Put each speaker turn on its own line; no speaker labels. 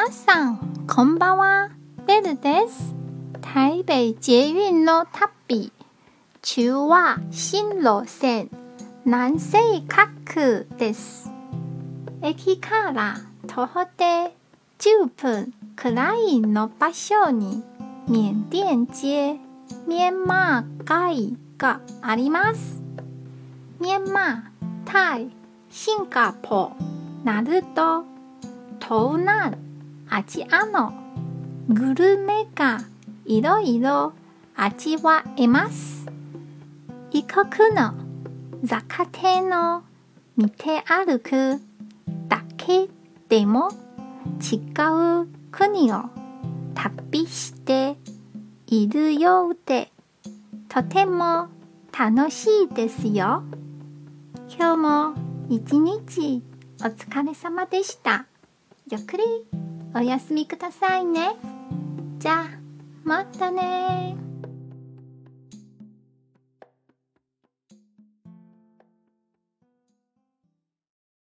皆さん、こんばんは。ベルです。台北捷運の旅。中は新路線、南西角です。駅から徒歩で10分くらいの場所に、缅甸街、ミャンマー街があります。ミャンマー、タイ、シンガポー、ナルト、東南アジアのグルメがいろいろ味わえます。異国の雑貨店を見て歩くだけでも違う国を旅しているようでとても楽しいですよ。今日も一日お疲れ様でした。ゆっくりおやすみくださいね。じゃあ、